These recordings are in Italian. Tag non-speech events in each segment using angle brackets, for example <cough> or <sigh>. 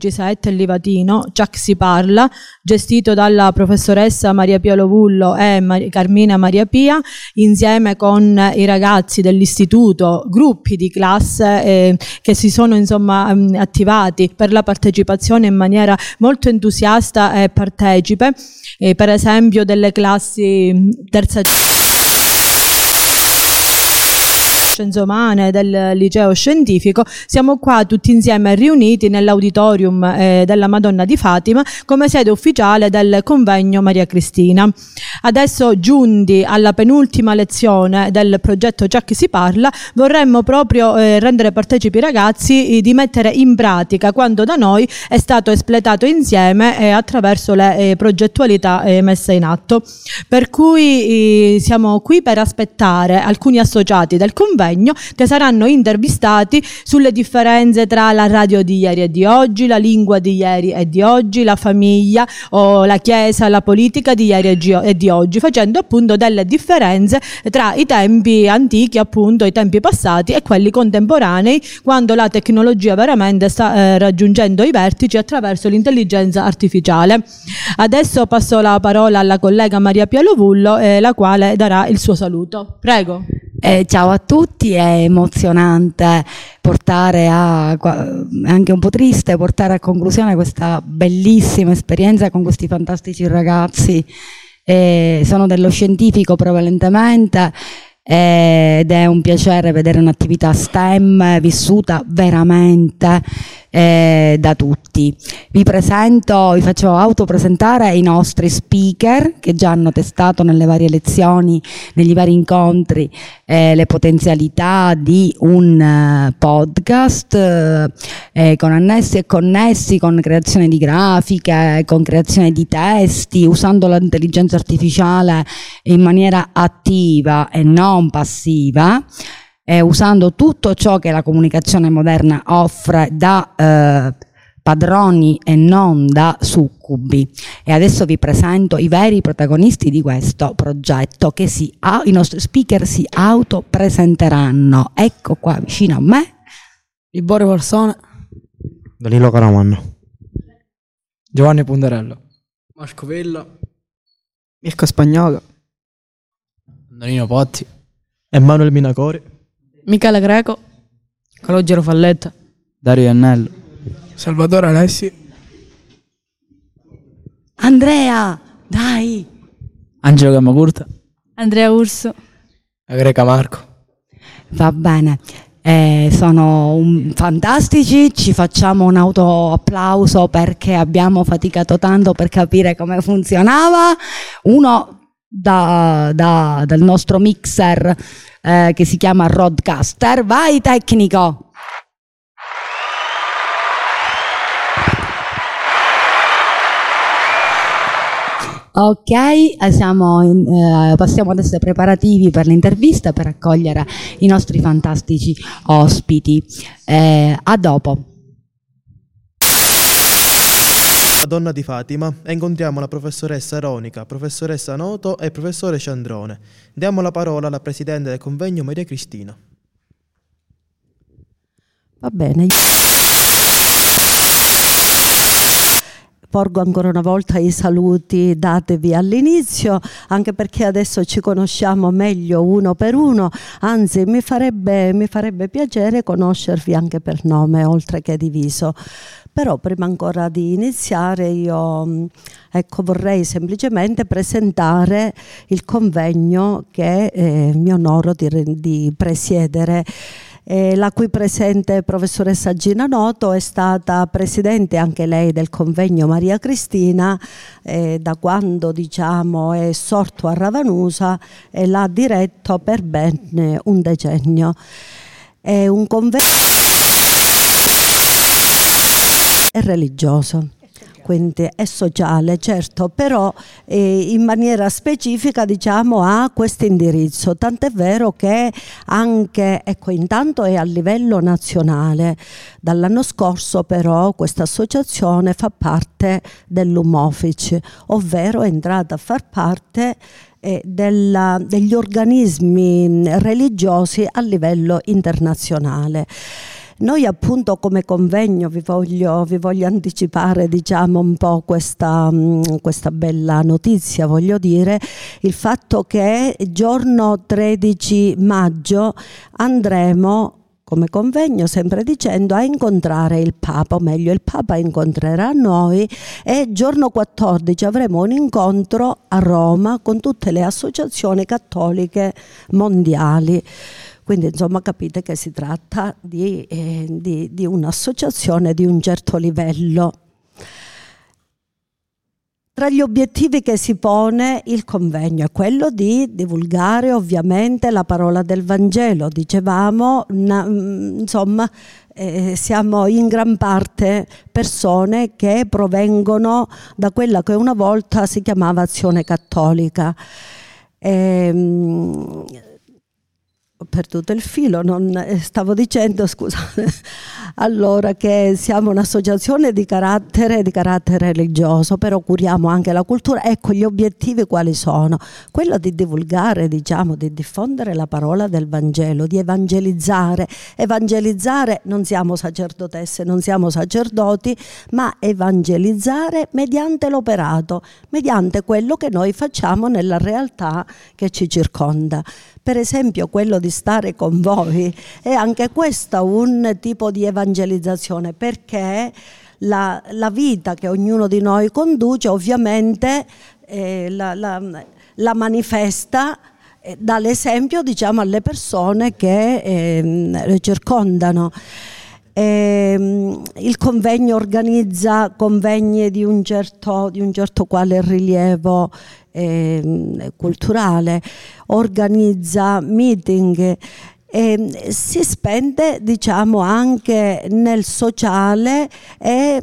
G7 e Livatino, Giac si parla, gestito dalla professoressa Maria Pia Lovullo e Mar- Carmina Maria Pia, insieme con i ragazzi dell'istituto, gruppi di classe eh, che si sono insomma mh, attivati per la partecipazione in maniera molto entusiasta e partecipe, eh, per esempio delle classi terza Scienze Umane del liceo scientifico, siamo qua tutti insieme riuniti nell'auditorium eh, della Madonna di Fatima come sede ufficiale del convegno Maria Cristina. Adesso giunti alla penultima lezione del progetto Già che si parla, vorremmo proprio eh, rendere partecipi i ragazzi eh, di mettere in pratica quanto da noi è stato espletato insieme eh, attraverso le eh, progettualità eh, messe in atto. Per cui siamo qui per aspettare alcuni associati del convegno convegno che saranno intervistati sulle differenze tra la radio di ieri e di oggi, la lingua di ieri e di oggi, la famiglia o la chiesa, la politica di ieri e di oggi, facendo appunto delle differenze tra i tempi antichi, appunto i tempi passati e quelli contemporanei, quando la tecnologia veramente sta eh, raggiungendo i vertici attraverso l'intelligenza artificiale. Adesso passo la parola alla collega Maria Pialovullo, eh, la quale darà il suo saluto. Prego. Eh, ciao a tutti, è emozionante portare a, anche un po' triste, portare a conclusione questa bellissima esperienza con questi fantastici ragazzi. Eh, sono dello scientifico prevalentemente ed è un piacere vedere un'attività STEM vissuta veramente eh, da tutti. Vi presento, vi faccio autopresentare i nostri speaker che già hanno testato nelle varie lezioni, negli vari incontri, eh, le potenzialità di un uh, podcast eh, con annessi e connessi, con creazione di grafiche, con creazione di testi, usando l'intelligenza artificiale in maniera attiva e non passiva eh, usando tutto ciò che la comunicazione moderna offre da eh, padroni e non da succubi. E adesso vi presento i veri protagonisti di questo progetto che si, i nostri speaker si autopresenteranno. Ecco qua vicino a me. Libore Varsone. Danilo Caramanno. Giovanni Punderello. Marco Vella. Mirko Spagnolo. Danilo Potti. Emanuele Minacori. Michele Greco, Calogero Falletta, Dario Iannello, Salvatore Alessi, Andrea, dai, Angelo Gammacurta, Andrea Urso, Greca Marco. Va bene. Eh, sono un, fantastici, ci facciamo un auto applauso perché abbiamo faticato tanto per capire come funzionava. Uno da, da, dal nostro mixer eh, che si chiama Rodcaster. Vai tecnico! Ok, eh, in, eh, passiamo adesso ai preparativi per l'intervista per accogliere i nostri fantastici ospiti. Eh, a dopo. Madonna di Fatima e incontriamo la professoressa Aronica, professoressa Noto e professore Ciandrone. Diamo la parola alla presidente del convegno Maria Cristina. Va bene. Porgo ancora una volta i saluti datevi all'inizio, anche perché adesso ci conosciamo meglio uno per uno, anzi mi farebbe, mi farebbe piacere conoscervi anche per nome, oltre che di viso. Però prima ancora di iniziare io mm, ecco, vorrei semplicemente presentare il convegno che eh, mi onoro di, di presiedere. Eh, la cui presente professoressa Gina Noto è stata presidente anche lei del convegno Maria Cristina eh, da quando diciamo, è sorto a Ravanusa e l'ha diretto per ben un decennio. È un convegno è religioso quindi è sociale, certo, però eh, in maniera specifica diciamo ha questo indirizzo, tant'è vero che anche, ecco, intanto è a livello nazionale, dall'anno scorso però questa associazione fa parte dell'UMOFIC, ovvero è entrata a far parte eh, della, degli organismi religiosi a livello internazionale. Noi appunto come convegno vi voglio, vi voglio anticipare diciamo un po' questa, mm, questa bella notizia, voglio dire, il fatto che giorno 13 maggio andremo come convegno, sempre dicendo, a incontrare il Papa, o meglio il Papa incontrerà noi e giorno 14 avremo un incontro a Roma con tutte le associazioni cattoliche mondiali. Quindi insomma capite che si tratta di, eh, di, di un'associazione di un certo livello. Tra gli obiettivi che si pone il convegno è quello di divulgare ovviamente la parola del Vangelo. Dicevamo, na, mm, insomma, eh, siamo in gran parte persone che provengono da quella che una volta si chiamava azione cattolica. Ehm, ho perduto il filo, non, eh, stavo dicendo, scusate, <laughs> allora che siamo un'associazione di carattere, di carattere religioso, però curiamo anche la cultura. Ecco, gli obiettivi quali sono? Quello di divulgare, diciamo, di diffondere la parola del Vangelo, di evangelizzare. Evangelizzare, non siamo sacerdotesse, non siamo sacerdoti, ma evangelizzare mediante l'operato, mediante quello che noi facciamo nella realtà che ci circonda per esempio quello di stare con voi, è anche questo un tipo di evangelizzazione perché la, la vita che ognuno di noi conduce ovviamente eh, la, la, la, manifesta eh, dà l'esempio diciamo, alle persone che eh, circondano. Eh, il convegno organizza convegni di un certo, di un certo quale rilievo eh, culturale, organizza meeting e si spende diciamo anche nel sociale e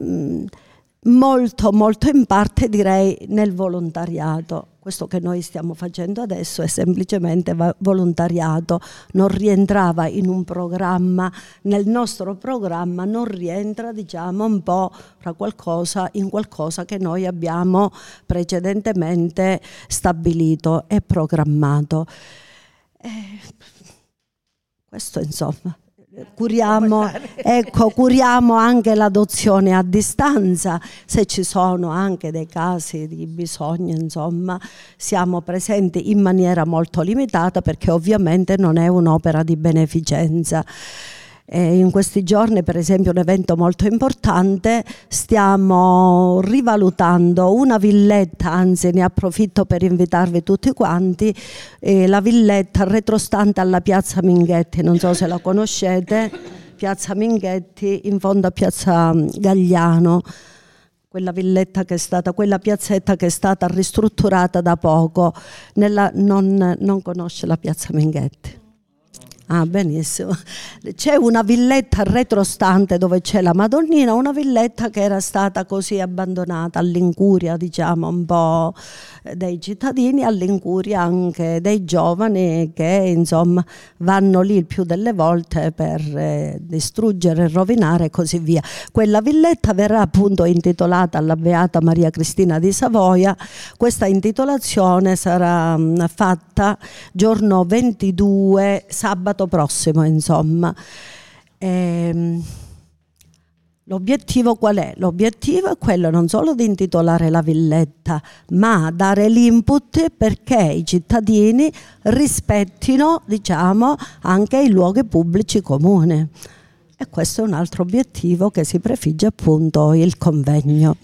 molto molto in parte direi nel volontariato questo che noi stiamo facendo adesso è semplicemente volontariato, non rientrava in un programma, nel nostro programma non rientra diciamo un po' qualcosa, in qualcosa che noi abbiamo precedentemente stabilito e programmato. Eh, questo insomma curiamo, ecco, curiamo anche l'adozione a distanza, se ci sono anche dei casi di bisogno, insomma, siamo presenti in maniera molto limitata perché ovviamente non è un'opera di beneficenza. Eh, in questi giorni, per esempio, un evento molto importante, stiamo rivalutando una villetta, anzi ne approfitto per invitarvi tutti quanti, eh, la villetta retrostante alla piazza Minghetti, non so se la conoscete, piazza Minghetti in fondo a piazza Gagliano. Quella villetta che è stata, quella piazzetta che è stata ristrutturata da poco, nella, non, non conosce la piazza Minghetti. Ah, benissimo. C'è una villetta retrostante dove c'è la Madonnina, una villetta che era stata così abbandonata all'incuria, diciamo, un po' dei cittadini, all'incuria anche dei giovani che, insomma, vanno lì il più delle volte per eh, distruggere, rovinare e così via. Quella villetta verrà appunto intitolata alla Beata Maria Cristina di Savoia. Questa intitolazione sarà mh, mm, fatta giorno 22 sabato sabato prossimo, insomma. Ehm, L'obiettivo qual è? L'obiettivo è quello non solo di intitolare la villetta, ma dare l'input perché i cittadini rispettino, diciamo, anche i luoghi pubblici comuni. E questo è un altro obiettivo che si prefigge appunto il convegno.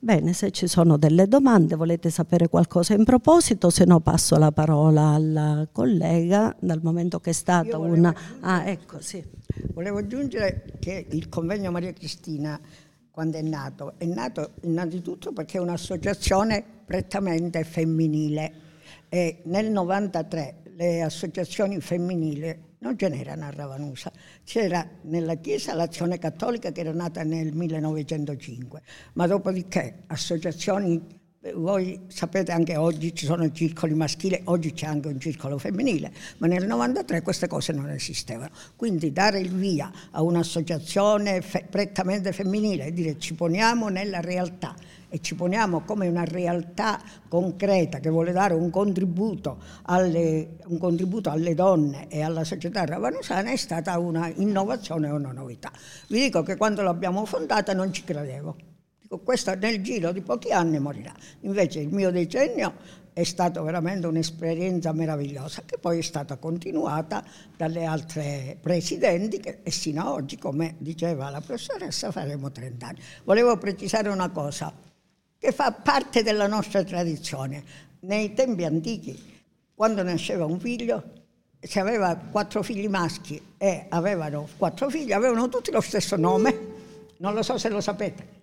Bene, se ci sono delle domande, volete sapere qualcosa in proposito, se no passo la parola alla collega, dal momento che è stata una... Ah, ecco, sì. Volevo aggiungere che il convegno Maria Cristina, quando è nato, è nato innanzitutto perché è un'associazione prettamente femminile e nel 1993 le associazioni femminili non ce n'erano a Ravanusa, c'era nella Chiesa l'Azione Cattolica che era nata nel 1905, ma dopodiché associazioni voi sapete anche oggi ci sono i circoli maschili, oggi c'è anche un circolo femminile, ma nel 93 queste cose non esistevano. Quindi dare il via a un'associazione prettamente femminile e dire ci poniamo nella realtà e ci poniamo come una realtà concreta che vuole dare un contributo alle, un contributo alle donne e alla società ravanusana è stata una innovazione e una novità. Vi dico che quando l'abbiamo fondata non ci credevo questo nel giro di pochi anni morirà. Invece il mio decennio è stato veramente un'esperienza meravigliosa che poi è stata continuata dalle altre presidenti che, e sino ad oggi, come diceva la professoressa, faremo 30 anni. Volevo precisare una cosa che fa parte della nostra tradizione. Nei tempi antichi, quando nasceva un figlio, se aveva quattro figli maschi e avevano quattro figli, avevano tutti lo stesso nome. Non lo so se lo sapete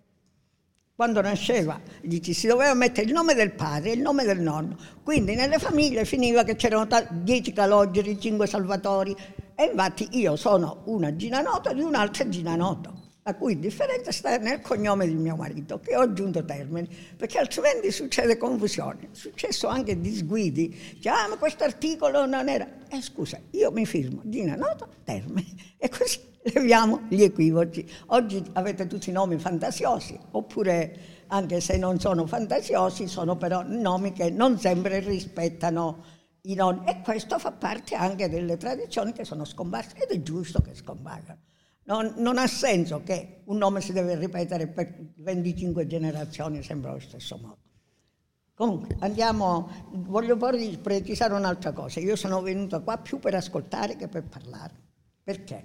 quando nasceva gli si doveva mettere il nome del padre e il nome del nonno. Quindi nelle famiglie finiva che c'erano dieci calogeri, cinque salvatori. E infatti io sono una Gina Noto di un'altra Gina Noto, la cui differenza sta nel cognome di mio marito, che ho aggiunto termini, perché altrimenti succede confusione. Successo anche disguidi. Cioè, ah, ma questo articolo non era... Eh scusa, io mi firmo Gina Noto, termini. <laughs> E così leviamo gli equivoci. Oggi avete tutti nomi fantasiosi, oppure anche se non sono fantasiosi, sono però nomi che non sempre rispettano i nonni. E questo fa parte anche delle tradizioni che sono scomparse ed è giusto che scompagano. Non, non, ha senso che un nome si deve ripetere per 25 generazioni sempre allo stesso modo. Comunque, andiamo, voglio poi precisare un'altra cosa. Io sono venuta qua più per ascoltare che per parlare. Perché?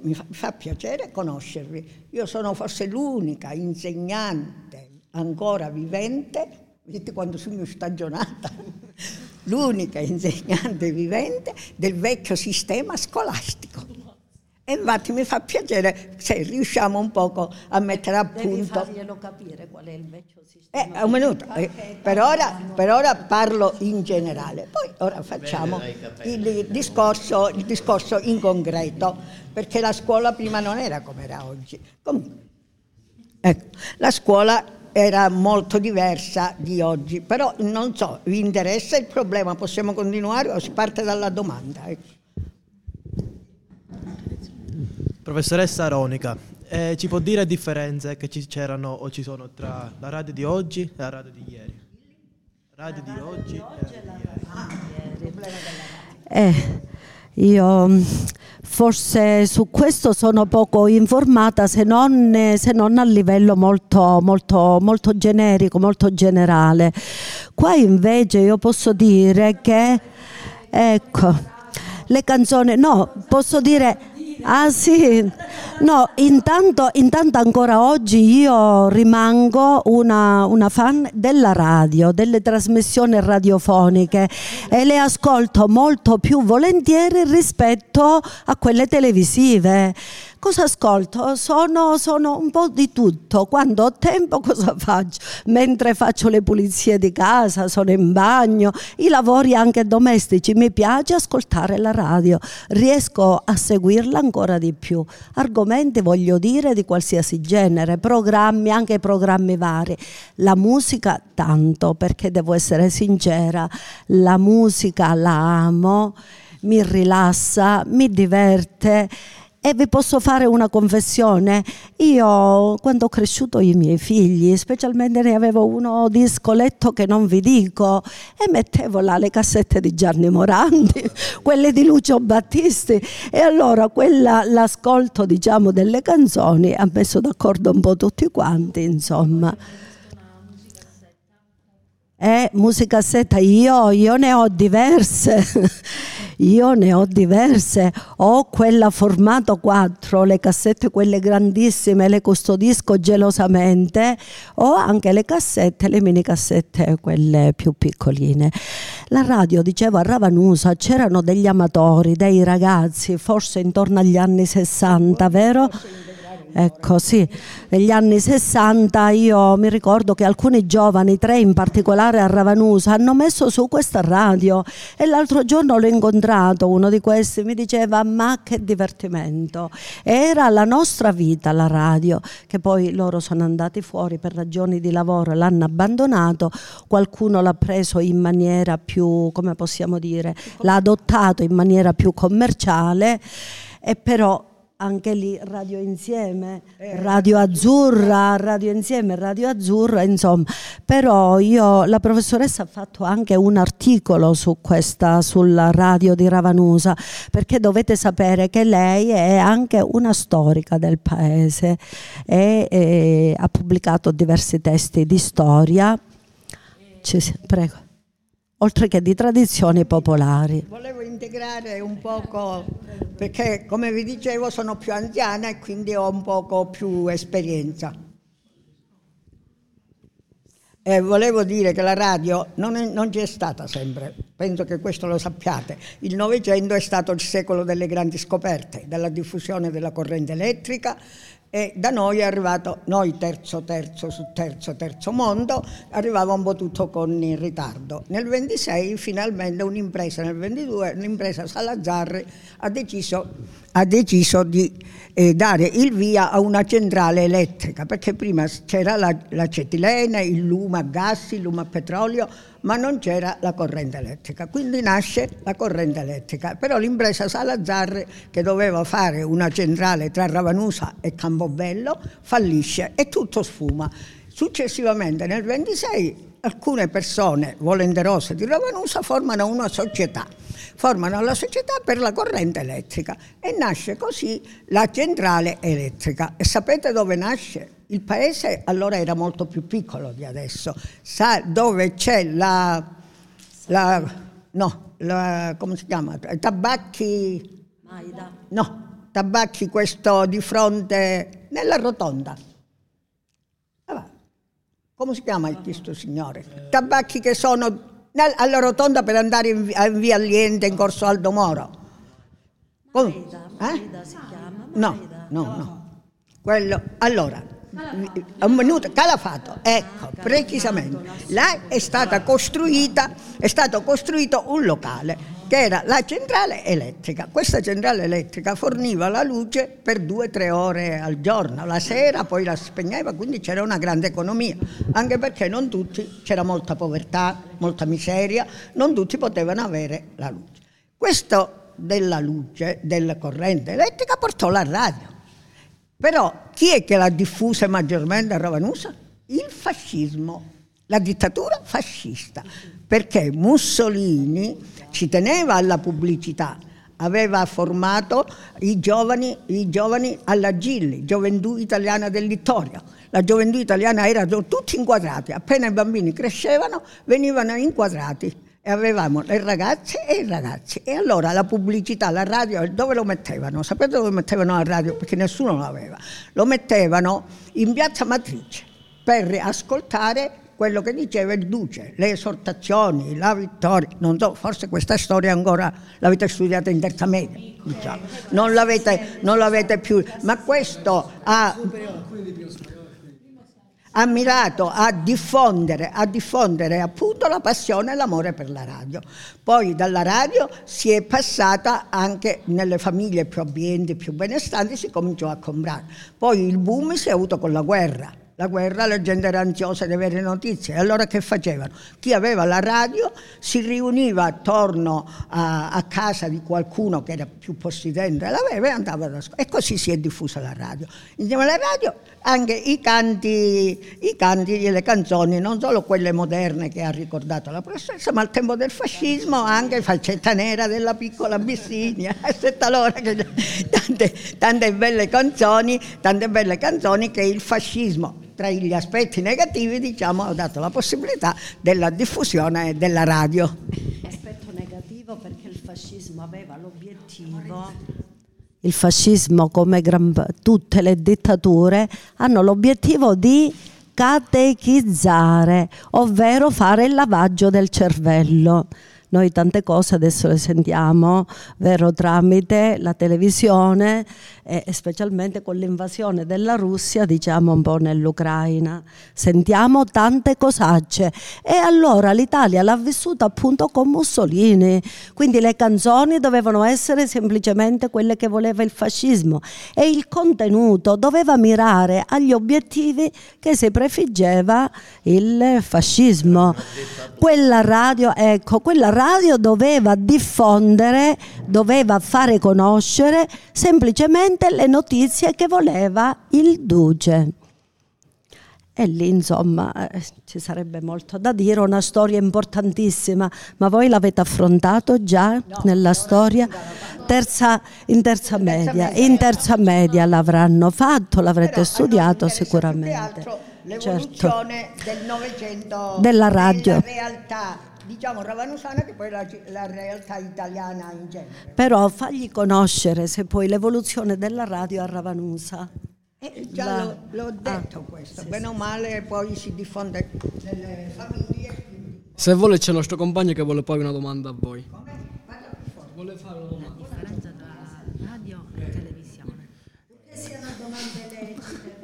mi fa, mi fa piacere conoscervi. Io sono forse l'unica insegnante ancora vivente, vedete quando sono stagionata, <laughs> l'unica insegnante vivente del vecchio sistema scolastico. E infatti mi fa piacere se riusciamo un poco a mettere a punto. Devi farglielo capire qual è il vecchio sistema. Eh, un minuto. Eh, per, ora, per, ora, parlo in generale, poi ora facciamo il discorso, il discorso in concreto, perché la scuola prima non era come era oggi. Comunque, ecco, la scuola era molto diversa di oggi, però non so, vi interessa il problema? Possiamo continuare o si parte dalla domanda? Ecco. Professoressa Aronica, eh, ci può dire differenze che ci c'erano o ci sono tra la radio di oggi e la radio di ieri? Radio, radio di oggi, di oggi e la radio di ieri. Eh, io mm, forse su questo sono poco informata se non, se non a livello molto, molto, molto generico, molto generale. Qua invece io posso dire che, ecco, le canzoni, no, posso dire Ah sì, no, intanto, intanto, ancora oggi io rimango una, una, fan della radio, delle trasmissioni radiofoniche e le ascolto molto più volentieri rispetto a quelle televisive. Cosa ascolto? Sono, sono, un po' di tutto. Quando ho tempo cosa faccio? Mentre faccio le pulizie di casa, sono in bagno, i lavori anche domestici, mi piace ascoltare la radio, riesco a seguirla ancora di più. Argomenti voglio dire di qualsiasi genere, programmi, anche programmi vari. La musica tanto, perché devo essere sincera, la musica la amo, mi rilassa, mi diverte e vi posso fare una confessione, io quando ho cresciuto i miei figli, specialmente ne avevo uno di scoletto che non vi dico, e mettevo là le cassette di Gianni Morandi, <laughs> quelle di Lucio Battisti, e allora quella, l'ascolto diciamo delle canzoni ha messo d'accordo un po' tutti quanti, insomma. Eh, musicassetta, io, io ne ho diverse. <laughs> Io ne ho diverse, ho quella formato 4, le cassette quelle grandissime, le custodisco gelosamente, ho anche le cassette, le mini cassette quelle più piccoline. La radio, dicevo, a Ravanusa c'erano degli amatori, dei ragazzi, forse intorno agli anni 60, vero? Ecco, sì, negli anni 60 io mi ricordo che alcuni giovani, tre in particolare a Ravanusa, hanno messo su questa radio e l'altro giorno l'ho incontrato, uno di questi mi diceva ma che divertimento. Era la nostra vita la radio, che poi loro sono andati fuori per ragioni di lavoro l'hanno abbandonato, qualcuno l'ha preso in maniera più, come possiamo dire, l'ha adottato in maniera più commerciale e però anche lì Radio Insieme, eh, Radio Azzurra, Radio Insieme, Radio Azzurra, insomma. Però io, la professoressa ha fatto anche un articolo su questa, sulla radio di Ravanusa, perché dovete sapere che lei è anche una storica del paese e, e ha pubblicato diversi testi di storia. Ci, prego oltre che di tradizioni popolari. Volevo integrare un poco, perché come vi dicevo sono più anziana e quindi ho un poco più esperienza. E volevo dire che la radio non, è, non c'è stata sempre, penso che questo lo sappiate. Il Novecento è stato il secolo delle grandi scoperte, della diffusione della corrente elettrica e da noi è arrivato, noi terzo, terzo su terzo, terzo mondo, arrivava un po' tutto con il ritardo. Nel 26 finalmente un'impresa, nel 22 l'impresa Salazzarri ha deciso, ha deciso di eh, dare il via a una centrale elettrica, perché prima c'era la, la cetilene, il lume a gas, il lume a petrolio, ma non c'era la corrente elettrica. Quindi nasce la corrente elettrica. Però l'impresa Salazzarri, che doveva fare una centrale tra Ravanusa e Campobello, fallisce e tutto sfuma. Successivamente, nel 26, alcune persone volenterose di Ravanusa formano una società formano la società per la corrente elettrica e nasce così la centrale elettrica. E sapete dove nasce? Il paese allora era molto più piccolo di adesso, sa dove c'è la, la no, la, come si chiama? Tabacchi. Maida. No, tabacchi questo di fronte nella rotonda. Ah, come si chiama questo signore? Tabacchi che sono alla rotonda per andare in via, in via Aliente in corso Aldo Moro. Maida, Maida eh? si chiama? No, no, no. Quello, allora, un minuto, Calafato, ecco, precisamente. Là è è stato costruito un locale che era la centrale elettrica. Questa centrale elettrica forniva la luce per due o tre ore al giorno, la sera poi la spegneva, quindi c'era una grande economia, anche perché non tutti, c'era molta povertà, molta miseria, non tutti potevano avere la luce. Questo della luce, della corrente elettrica portò la radio. Però chi è che l'ha diffusa maggiormente a Ravanusa? Il fascismo, la dittatura fascista, perché Mussolini ci teneva alla pubblicità, aveva formato i giovani, i giovani alla Gilli, Gioventù Italiana del Littorio. La gioventù italiana erano tutti inquadrati, appena i bambini crescevano venivano inquadrati e avevamo le ragazze e i ragazzi. E allora la pubblicità, la radio, dove lo mettevano? Sapete dove mettevano la radio? Perché nessuno l'aveva. Lo mettevano in piazza Matrice per ascoltare quello che diceva il Duce, le esortazioni, la vittoria, non so, forse questa storia ancora l'avete studiata in terza media, diciamo. non, l'avete, non l'avete più, ma questo ha ha mirato a diffondere, a diffondere appunto la passione e l'amore per la radio. Poi dalla radio si è passata anche nelle famiglie più abbienti, più benestanti, si cominciò a comprare. Poi il boom si è avuto con la guerra la guerra, la gente era ansiosa di avere notizie. Allora che facevano? Chi aveva la radio si riuniva attorno a, a casa di qualcuno che era più possidente l'aveva e andava ad ascoltare. E così si è diffusa la radio. Insieme alla radio anche i canti, i canti e le canzoni, non solo quelle moderne che ha ricordato la professoressa, ma al tempo del fascismo anche Faccetta Nera della piccola Bissinia, <laughs> tante, tante belle canzoni, tante belle canzoni che il fascismo tra gli aspetti negativi diciamo, ha dato la possibilità della diffusione della radio. Aspetto negativo perché il fascismo aveva l'obiettivo il fascismo come gran, tutte le dittature hanno l'obiettivo di catechizzare, ovvero fare il lavaggio del cervello Noi tante cose adesso le sentiamo, vero, tramite la televisione e specialmente con l'invasione della Russia, diciamo un po' nell'Ucraina. Sentiamo tante cosacce e allora l'Italia l'ha vissuta appunto con Mussolini, quindi le canzoni dovevano essere semplicemente quelle che voleva il fascismo e il contenuto doveva mirare agli obiettivi che si prefiggeva il fascismo. Quella radio, ecco, quella radio doveva diffondere, doveva fare conoscere semplicemente le notizie che voleva il duce. E lì insomma eh, ci sarebbe molto da dire, una storia importantissima, ma voi l'avete affrontato già no, nella storia? Terza, in terza media, in terza media l'avranno fatto, l'avrete studiato sicuramente. L'evoluzione certo. del Novecento della radio. Della realtà diciamo ravanusana che poi la, la, realtà italiana in genere. Però fagli conoscere se poi l'evoluzione della radio a Ravanusa. Eh, già la... l'ho, l'ho, detto ah, questo, sì, bene sì. o male poi si diffonde nelle famiglie. Se vuole c'è il nostro compagno che vuole poi una domanda a voi. Come? Vuole fare una domanda. La differenza tra radio e televisione. Che siano domande lecite,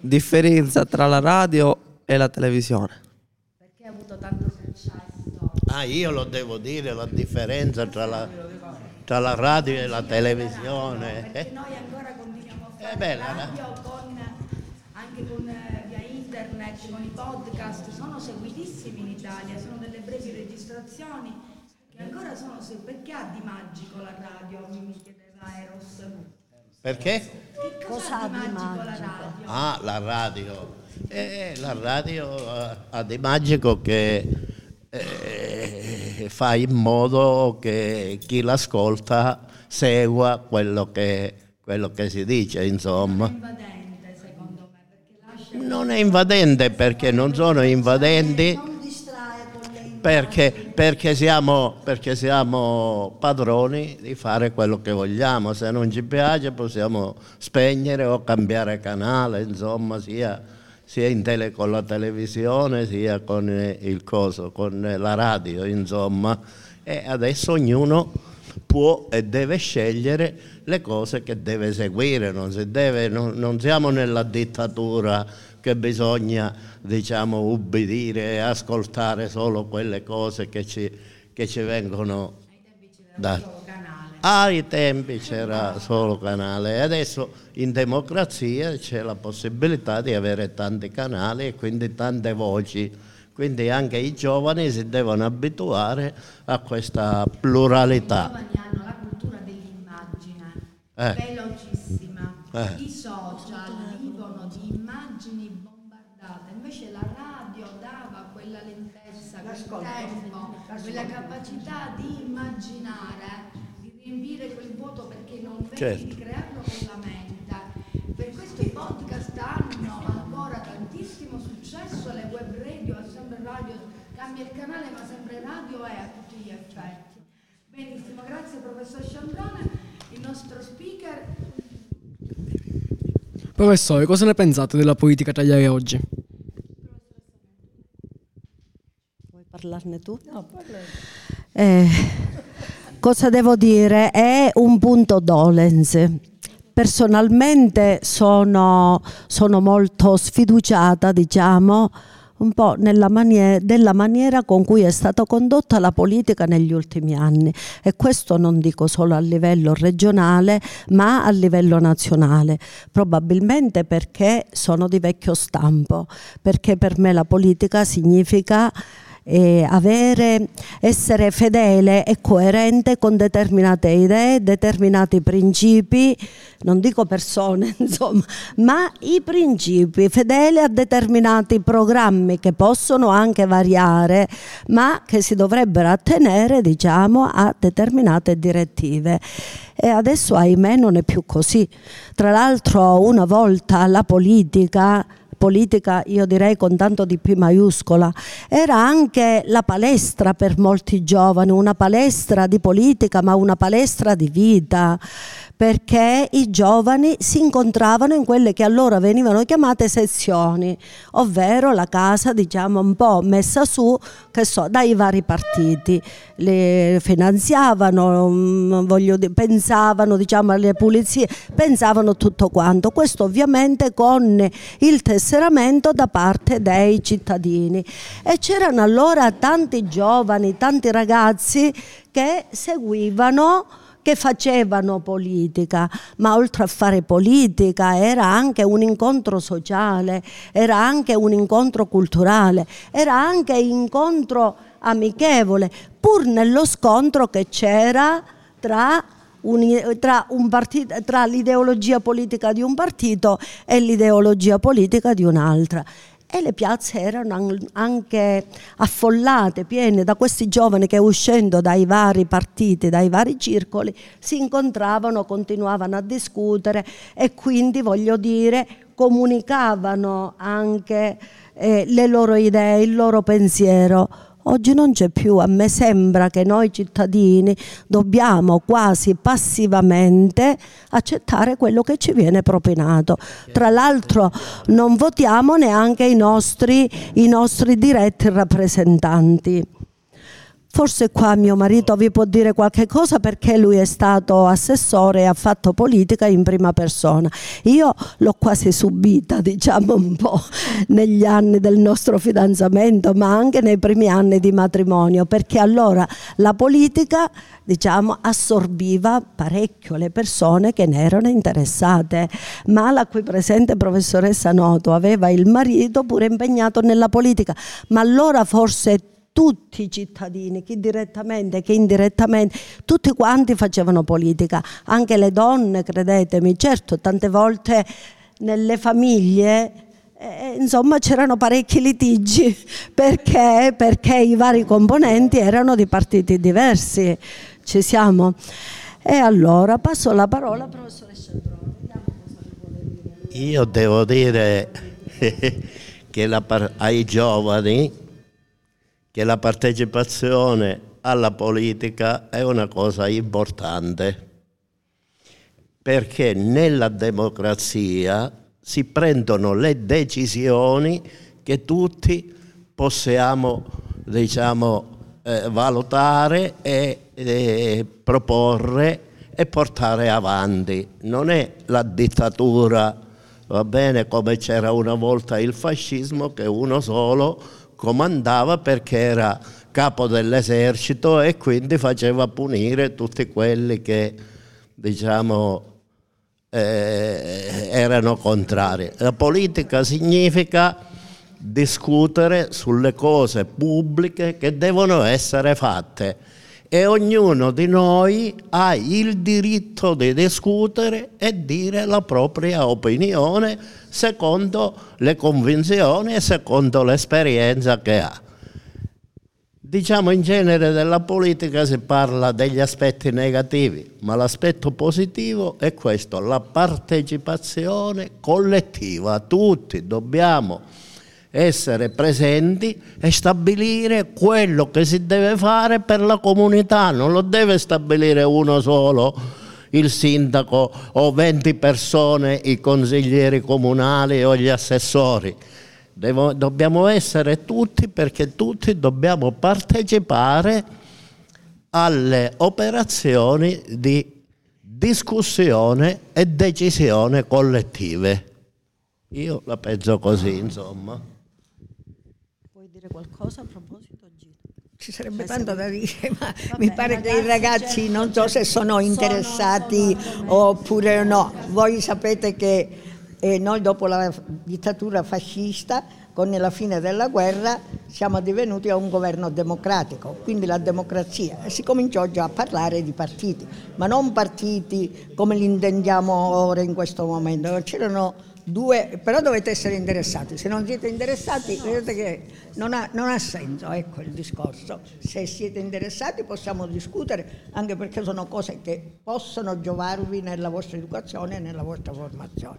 Differenza tra la radio e la televisione. Perché ha avuto tanto successo? Ah, io lo devo dire, la differenza tra la tra la radio e la televisione. Perché noi ancora continuiamo a fare eh beh, radio con, anche con, eh, via internet, con i podcast, sono seguitissimi in Italia, sono delle brevi registrazioni che ancora sono perché ha di magico la radio? Mi chiedeva Eros. Perché? Che cosa ha di magico, magico, la radio? Ah, la radio. Eh, la radio ha di magico che eh, fa in modo che chi l'ascolta segua quello che, quello che si dice, insomma. Non è invadente perché non sono invadenti, perché, perché, siamo, perché siamo padroni di fare quello che vogliamo. Se non ci piace possiamo spegnere o cambiare canale, insomma, sia sia tele, con la televisione sia con il coso, con la radio, insomma. E adesso ognuno può e deve scegliere le cose che deve seguire, non, si deve, non, non siamo nella dittatura che bisogna diciamo ubbidire e ascoltare solo quelle cose che ci, che ci vengono date. Ai tempi c'era solo canale e adesso in democrazia c'è la possibilità di avere tanti canali e quindi tante voci. Quindi anche i giovani si devono abituare a questa pluralità. I giovani hanno la cultura dell'immagine, eh. velocissima. Eh. I social vivono di immagini bombardate, invece la radio dava quella lentezza, quel tempo, quella capacità di immaginare riempire quel vuoto perché non vedi certo. di crearlo con la mente. Per questo i podcast hanno ancora tantissimo successo, le web radio, sempre radio, cambia il canale ma sempre radio è a tutti gli effetti. Benissimo, grazie professor Sciandrone, il nostro speaker. Professore, cosa ne pensate della politica italiana oggi? Vuoi parlarne tu? No, parla. Eh, cosa devo dire? È un punto dolens. Personalmente sono, sono molto sfiduciata, diciamo, un po' maniera, della maniera con cui è stata condotta la politica negli ultimi anni e questo non dico solo a livello regionale ma a livello nazionale, probabilmente perché sono di vecchio stampo, perché per me la politica significa eh, avere, essere fedele e coerente con determinate idee, determinati principi, non dico persone, <laughs> insomma, ma i principi, fedele a determinati programmi che possono anche variare, ma che si dovrebbero attenere, diciamo, a determinate direttive. E adesso, ahimè, non è più così. Tra l'altro, una volta la politica politica, io direi con tanto di P maiuscola, era anche la palestra per molti giovani, una palestra di politica ma una palestra di vita, perché i giovani si incontravano in quelle che allora venivano chiamate sezioni, ovvero la casa diciamo un po' messa su so, dai vari partiti, le finanziavano, mm, dire, pensavano diciamo alle pulizie, pensavano tutto quanto, questo ovviamente con il tesseramento da parte dei cittadini. E c'erano allora tanti giovani, tanti ragazzi che seguivano che facevano politica, ma oltre a fare politica era anche un incontro sociale, era anche un incontro culturale, era anche incontro amichevole, pur nello scontro che c'era tra tra, partito, tra, l'ideologia politica di un partito e l'ideologia politica di un'altra e le piazze erano anche affollate, piene. Da questi giovani che uscendo dai vari partiti, dai vari circoli, si incontravano, continuavano a discutere e quindi voglio dire comunicavano anche eh, le loro idee, il loro pensiero Oggi non c'è più, a me sembra che noi cittadini dobbiamo quasi passivamente accettare quello che ci viene propinato. Tra l'altro non votiamo neanche i nostri, i nostri diretti rappresentanti. Forse qua mio marito vi può dire qualche cosa perché lui è stato assessore e ha fatto politica in prima persona. Io l'ho quasi subita, <laughs> diciamo un po', negli anni del nostro fidanzamento, ma anche nei primi anni di matrimonio, perché allora la politica, diciamo, assorbiva parecchio le persone che ne erano interessate. Ma la qui presente professoressa Noto aveva il marito pure impegnato nella politica, ma allora forse tutti i cittadini, chi direttamente, chi indirettamente, tutti quanti facevano politica, anche le donne, credetemi, certo, tante volte nelle famiglie eh, insomma c'erano parecchi litigi <laughs> perché, perché i vari componenti erano di partiti diversi, ci siamo. E allora passo la parola al professore Sciandrone. Io devo dire <laughs> che ai giovani che la partecipazione alla politica è una cosa importante perché nella democrazia si prendono le decisioni che tutti possiamo diciamo, eh, valutare e, e proporre e portare avanti. Non è la dittatura, va bene, come c'era una volta il fascismo, che uno solo comandava perché era capo dell'esercito e quindi faceva punire tutti quelli che diciamo eh, erano contrari. La politica significa discutere sulle cose pubbliche che devono essere fatte e ognuno di noi ha il diritto di discutere e dire la propria opinione secondo le convinzioni e secondo l'esperienza che ha. Diciamo in genere della politica si parla degli aspetti negativi, ma l'aspetto positivo è questo, la partecipazione collettiva. Tutti dobbiamo essere presenti e stabilire quello che si deve fare per la comunità, non lo deve stabilire uno solo, il sindaco o 20 persone, i consiglieri comunali o gli assessori. Devo, dobbiamo essere tutti perché tutti dobbiamo partecipare alle operazioni di discussione e decisione collettive. Io la penso così, insomma dire qualcosa a proposito? Ci sarebbe tanto da dire, <laughs> ma Vabbè, mi pare che i ragazzi non so se sono interessati sono oppure no. Voi sapete che eh, noi dopo la dittatura fascista, con la fine della guerra, siamo divenuti a un governo democratico, quindi la democrazia. E si cominciò già a parlare di partiti, ma non partiti come li intendiamo ora in questo momento. C'erano Due, però dovete essere interessati, se non siete interessati vedete che non ha, non ha, senso, ecco il discorso. Se siete interessati possiamo discutere, anche perché sono cose che possono giovarvi nella vostra educazione e nella vostra formazione.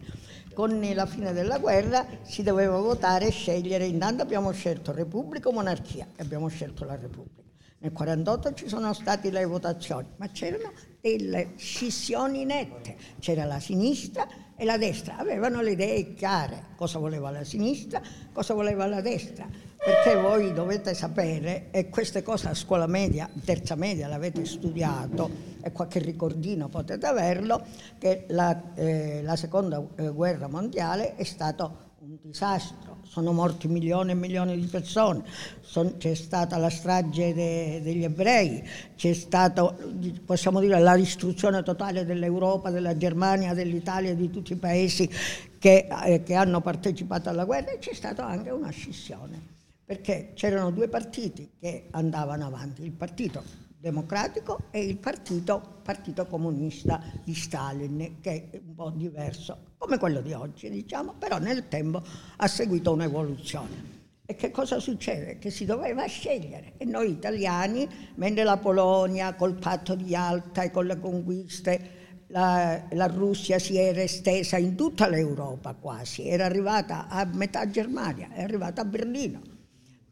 Con la fine della guerra si doveva votare e scegliere, intanto abbiamo scelto Repubblica o Monarchia e abbiamo scelto la Repubblica. Nel 1948 ci sono state le votazioni, ma c'erano delle scissioni nette. C'era la sinistra e la destra, avevano le idee chiare, cosa voleva la sinistra, cosa voleva la destra, perché voi dovete sapere, e queste cose a scuola media, terza media l'avete studiato, e qualche ricordino potete averlo, che la, eh, la seconda eh, guerra mondiale è stato un disastro, sono morti milioni e milioni di persone, Son, c'è stata la strage de, degli ebrei, c'è stata, possiamo dire, la distruzione totale dell'Europa, della Germania, dell'Italia, di tutti i paesi che, eh, che hanno partecipato alla guerra e c'è stata anche una scissione, perché c'erano due partiti che andavano avanti, il partito democratico e il partito, partito, comunista di Stalin, che è un po' diverso, come quello di oggi, diciamo, però nel tempo ha seguito un'evoluzione. E che cosa succede? Che si doveva scegliere. E noi italiani, mentre la Polonia col patto di Alta e con le conquiste, la, la Russia si era estesa in tutta l'Europa quasi, era arrivata a metà Germania, è arrivata a Berlino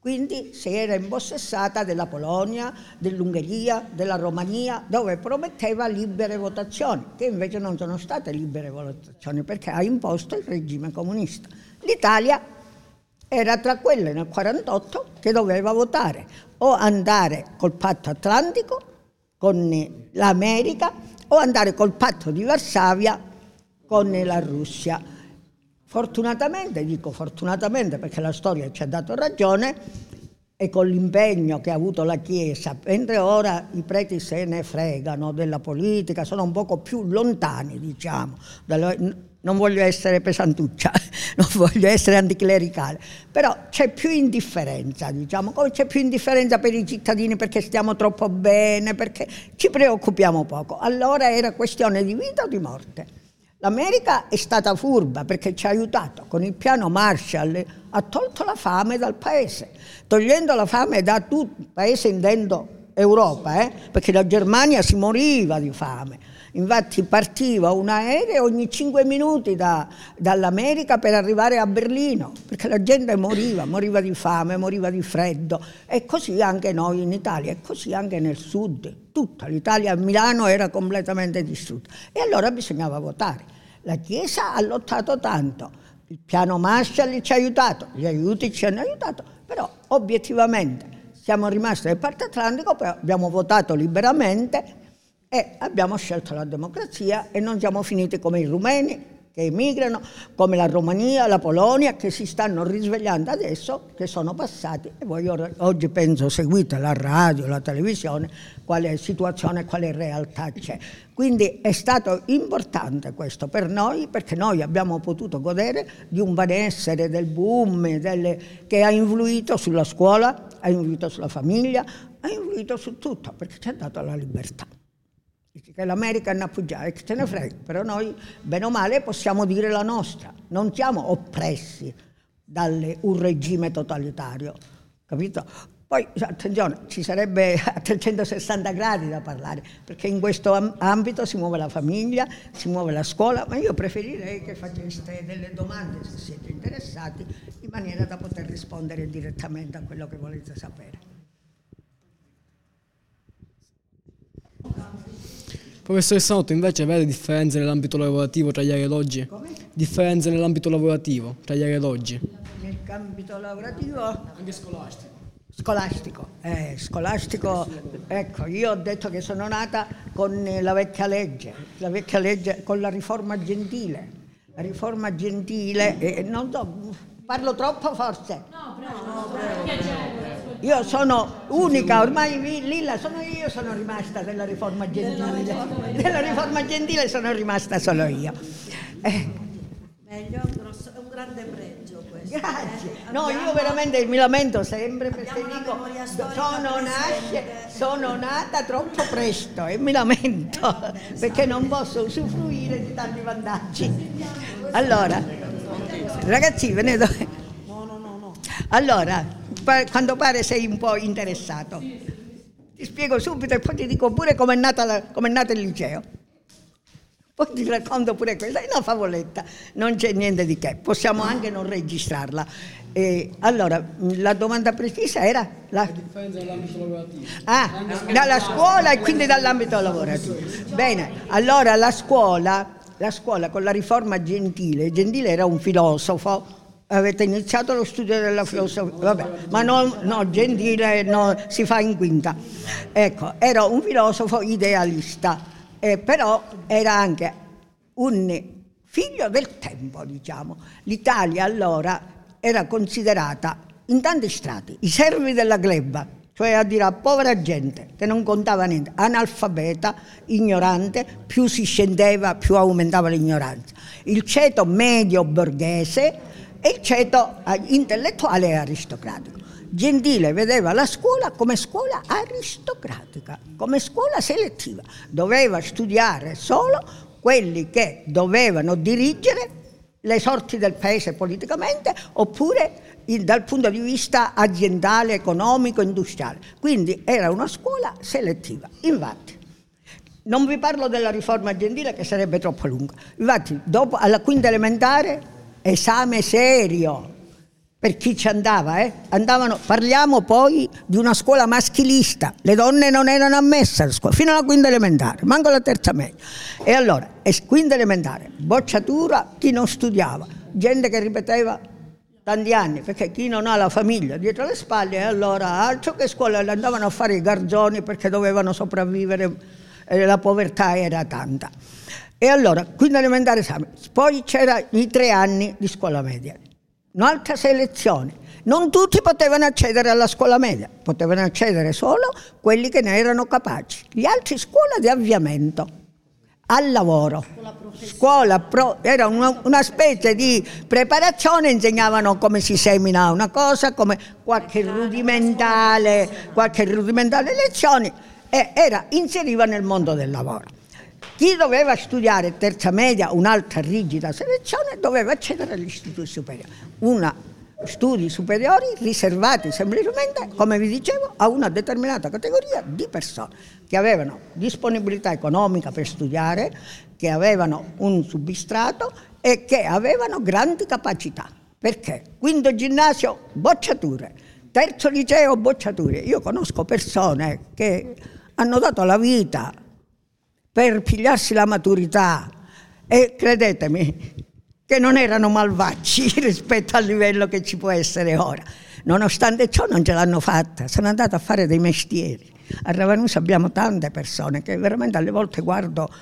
quindi si era impossessata della Polonia, dell'Ungheria, della Romania, dove prometteva libere votazioni, che invece non sono state libere votazioni perché ha imposto il regime comunista. L'Italia era tra quelle nel 1948 che doveva votare o andare col patto atlantico con l'America o andare col patto di Varsavia con la Russia. Fortunatamente, dico fortunatamente perché la storia ci ha dato ragione, e con l'impegno che ha avuto la Chiesa, mentre ora i preti se ne fregano della politica, sono un poco più lontani, diciamo, non voglio essere pesantuccia, <laughs> non voglio essere anticlericale, però c'è più indifferenza, diciamo, come c'è più indifferenza per i cittadini perché stiamo troppo bene, perché ci preoccupiamo poco. Allora era questione di vita o di morte. L'America è stata furba perché ci ha aiutato con il piano Marshall, ha tolto la fame dal paese, togliendo la fame da tutto il paese intendo Europa, eh? perché la Germania si moriva di fame. Infatti partiva un aereo ogni cinque minuti da, dall'America per arrivare a Berlino, perché la gente moriva, moriva di fame, moriva di freddo. E così anche noi in Italia, e così anche nel sud. Tutta l'Italia Milano era completamente distrutta. E allora bisognava votare. La Chiesa ha lottato tanto, il piano Marshall ci ha aiutato, gli aiuti ci hanno aiutato, però obiettivamente siamo rimasti nel Parte Atlantico, poi abbiamo votato liberamente e abbiamo scelto la democrazia e non siamo finiti come i rumeni che emigrano, come la Romania, la Polonia, che si stanno risvegliando adesso, che sono passati e voi oggi penso seguite la radio, la televisione, quale situazione, quale realtà c'è. Quindi è stato importante questo per noi perché noi abbiamo potuto godere di un benessere del boom delle, che ha influito sulla scuola, ha influito sulla famiglia, ha influito su tutto perché ci ha dato la libertà che l'America è una appoggiata, che ce ne frega, però noi, bene o male, possiamo dire la nostra, non siamo oppressi da un regime totalitario, capito? Poi, attenzione, ci sarebbe a 360 gradi da parlare, perché in questo ambito si muove la famiglia, si muove la scuola, ma io preferirei che faceste delle domande, se siete interessati, in maniera da poter rispondere direttamente a quello che volete sapere. Professore Sanotto, invece vede differenze nell'ambito lavorativo tra ed oggi? Come? Differenze nell'ambito lavorativo tra ed oggi? Nell'ambito lavorativo? Anche scolastico. Scolastico, eh, scolastico, ecco, io ho detto che sono nata con la vecchia legge, la vecchia legge con la riforma gentile. La riforma gentile, eh, non so, parlo troppo forse? No, prego, no, prego. Io sono unica, ormai Lilla sono io, sono rimasta della riforma gentile. Della riforma gentile sono rimasta solo io. Eh. Meglio, è un grande pregio questo. Grazie. Eh? No, io veramente mi lamento sempre perché dico sono, nasce, sono nata troppo presto e mi lamento perché non posso usufruire di tanti vantaggi. Allora, ragazzi, ve ne do... No, no, no, no. Allora, quando pare sei un po' interessato. Ti spiego subito e poi ti dico pure com'è, la, com'è nato il liceo. Poi ti racconto pure questa, è una favoletta, non c'è niente di che, possiamo anche non registrarla. Eh, allora, la domanda precisa era? La, la differenza dall'ambito lavorativo. Ah, dalla scuola e quindi dall'ambito lavorativo. Bene, allora la scuola, la scuola con la riforma Gentile, Gentile era un filosofo, avete iniziato lo studio della filosofia, vabbè, ma no, no Gentile no, si fa in quinta. Ecco, era un filosofo idealista eh, però era anche un figlio del tempo, diciamo. L'Italia allora era considerata in tanti strati i servi della gleba, cioè a dire a povera gente che non contava niente, analfabeta, ignorante, più si scendeva più aumentava l'ignoranza. Il ceto medio borghese e il ceto intellettuale e aristocratico. Gentile vedeva la scuola come scuola aristocratica, come scuola selettiva. Doveva studiare solo quelli che dovevano dirigere le sorti del paese politicamente oppure in, dal punto di vista aziendale, economico, industriale. Quindi era una scuola selettiva. Infatti, non vi parlo della riforma gentile che sarebbe troppo lunga. Infatti, dopo, alla quinta elementare, esame serio, per chi ci andava, eh? Andavano, parliamo poi di una scuola maschilista, le donne non erano ammesse alla scuola, fino alla quinta elementare, manco alla terza media. E allora, quinta elementare, bocciatura, chi non studiava, gente che ripeteva tanti anni, perché chi non ha la famiglia dietro le spalle, allora altro che scuola, andavano a fare i garzoni perché dovevano sopravvivere, e la povertà era tanta. E allora, quinta elementare esame, poi c'erano i tre anni di scuola media un'altra selezione. Non tutti potevano accedere alla scuola media, potevano accedere solo quelli che ne erano capaci. Gli altri scuola di avviamento al lavoro. Scuola pro, era una, una, specie di preparazione, insegnavano come si semina una cosa, come qualche rudimentale, qualche rudimentale lezione e era, inseriva nel mondo del lavoro. Chi doveva studiare terza media, un'altra rigida selezione, doveva accedere agli istituti superiori. Una studi superiori riservati semplicemente, come vi dicevo, a una determinata categoria di persone che avevano disponibilità economica per studiare, che avevano un substrato e che avevano grandi capacità. Perché? Quinto ginnasio, bocciature. Terzo liceo, bocciature. Io conosco persone che hanno dato la vita per pigliarsi la maturità e credetemi che non erano malvagi <laughs> rispetto al livello che ci può essere ora. Nonostante ciò non ce l'hanno fatta, sono andata a fare dei mestieri. A Ravanusa abbiamo tante persone che veramente alle volte guardo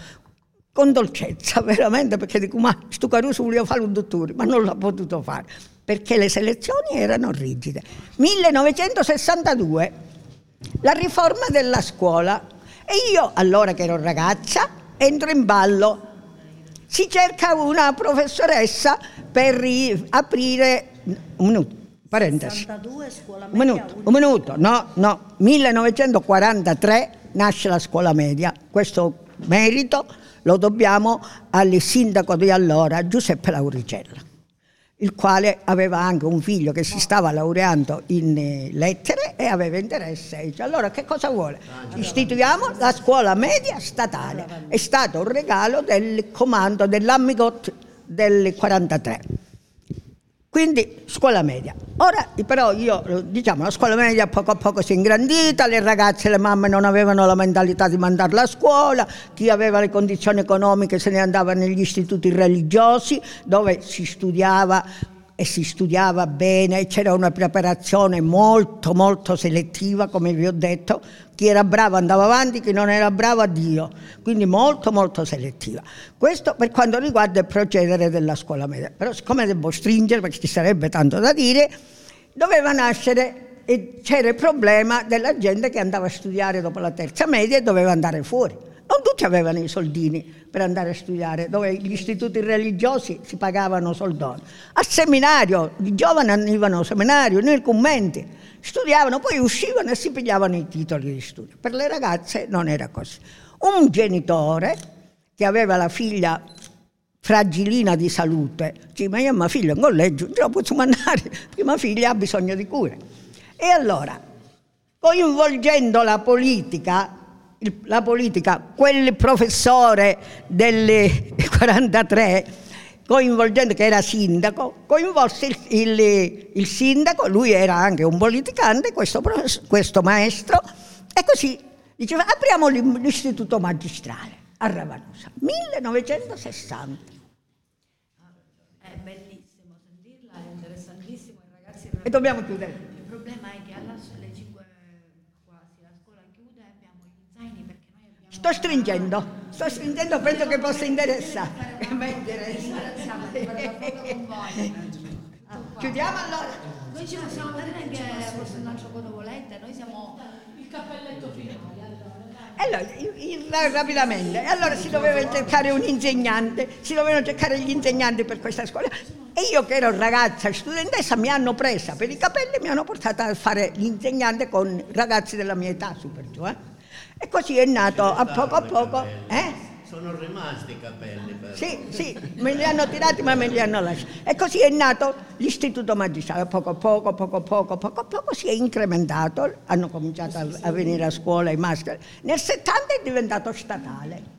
con dolcezza, <laughs> veramente, perché dico, ma sto Caruso voleva fare un dottore, ma non l'ha potuto fare, perché le selezioni erano rigide. 1962, la riforma della scuola e io, allora che ero ragazza, entro in ballo. Si cerca una professoressa per aprire... Un minuto, parentesi. 62, scuola media, un minuto, un minuto, no, no. 1943 nasce la scuola media. Questo merito lo dobbiamo al sindaco di allora, Giuseppe Lauricella il quale aveva anche un figlio che si stava laureando in eh, lettere e aveva interesse. Allora che cosa vuole? Istituiamo la scuola media statale. È stato un regalo del comando dell'Amigot del 43. Quindi scuola media. Ora però io, diciamo, la scuola media poco a poco si è ingrandita, le ragazze e le mamme non avevano la mentalità di mandarla a scuola, chi aveva le condizioni economiche se ne andava negli istituti religiosi dove si studiava e si studiava bene, c'era una preparazione molto molto selettiva, come vi ho detto, chi era bravo andava avanti, chi non era bravo addio, quindi molto molto selettiva. Questo per quanto riguarda il procedere della scuola media, però siccome devo stringere perché ci sarebbe tanto da dire, doveva nascere e c'era il problema della gente che andava a studiare dopo la terza media e doveva andare fuori. Non tutti avevano i soldini per andare a studiare, dove gli istituti religiosi si pagavano soldoni. Al seminario, i giovani andavano al seminario, nei commenti, studiavano, poi uscivano e si pigliavano i titoli di studio. Per le ragazze non era così. Un genitore che aveva la figlia fragilina di salute, dice ma io mia figlia in collegio non la posso mandare, mia figlia ha bisogno di cure. E allora, coinvolgendo la politica, la politica, quel professore del 43 coinvolgendo che era sindaco, coinvolse il, il, il, sindaco, lui era anche un politicante, questo, questo maestro, e così diceva apriamo l'istituto magistrale a Ravanusa, 1960. È bellissimo sentirla, è interessantissimo, ragazzi... E dobbiamo chiudere. Il problema è che alle 5 quasi la scuola chiude e abbiamo gli zaini perché noi abbiamo... Sto stringendo, sto stringendo, penso che possa interessare. Mi interessa. <laughs> <laughs> Chiudiamo allora. Noi ci possiamo vedere anche forse un altro quando volete, noi siamo il cappelletto finale. Allora, il, rapidamente, allora si doveva cercare un insegnante, si dovevano cercare gli insegnanti per questa scuola e io che ero ragazza studentessa mi hanno presa per i capelli e mi hanno portata a fare l'insegnante con ragazzi della mia età super giù. Eh? E così è nato a poco a poco. Eh? Sono rimasti i capelli. Però. Sì, sì, me li hanno tirati ma me li hanno lasciati. E così è nato l'istituto magistrale. Poco a poco, poco a poco, poco a poco si è incrementato. Hanno cominciato a, a venire a scuola i mascheri. Nel 70 è diventato statale.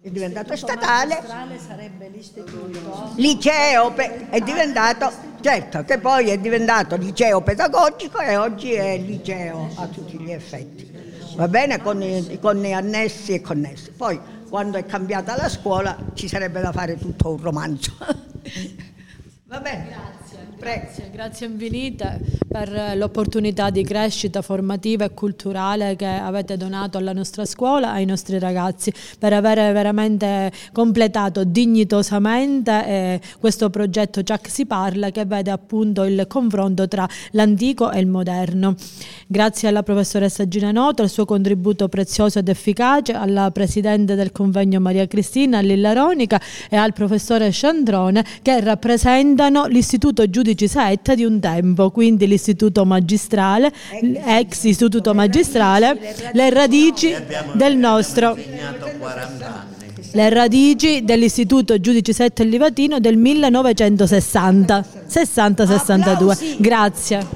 È diventato statale. sarebbe l'istituto. Liceo è diventato, certo, che poi è diventato liceo pedagogico e oggi è liceo a tutti gli effetti. Va bene? Con, i, con gli annessi e connessi. Poi quando è cambiata la scuola ci sarebbe da fare tutto un romanzo. <laughs> Va bene? Grazie, grazie, grazie infinite per l'opportunità di crescita formativa e culturale che avete donato alla nostra scuola, ai nostri ragazzi, per aver veramente completato dignitosamente eh, questo progetto Già che si parla che vede appunto il confronto tra l'antico e il moderno. Grazie alla professoressa Gina Noto, al suo contributo prezioso ed efficace, alla presidente del convegno Maria Cristina Lilla Ronica e al professore Sciandrone che rappresenta fondano l'Istituto Giudici Saetta di un tempo, quindi l'Istituto Magistrale, ex Istituto Magistrale, le radici. del nostro. le radici dell'Istituto Giudici Sette Livatino del 1960 60-62 grazie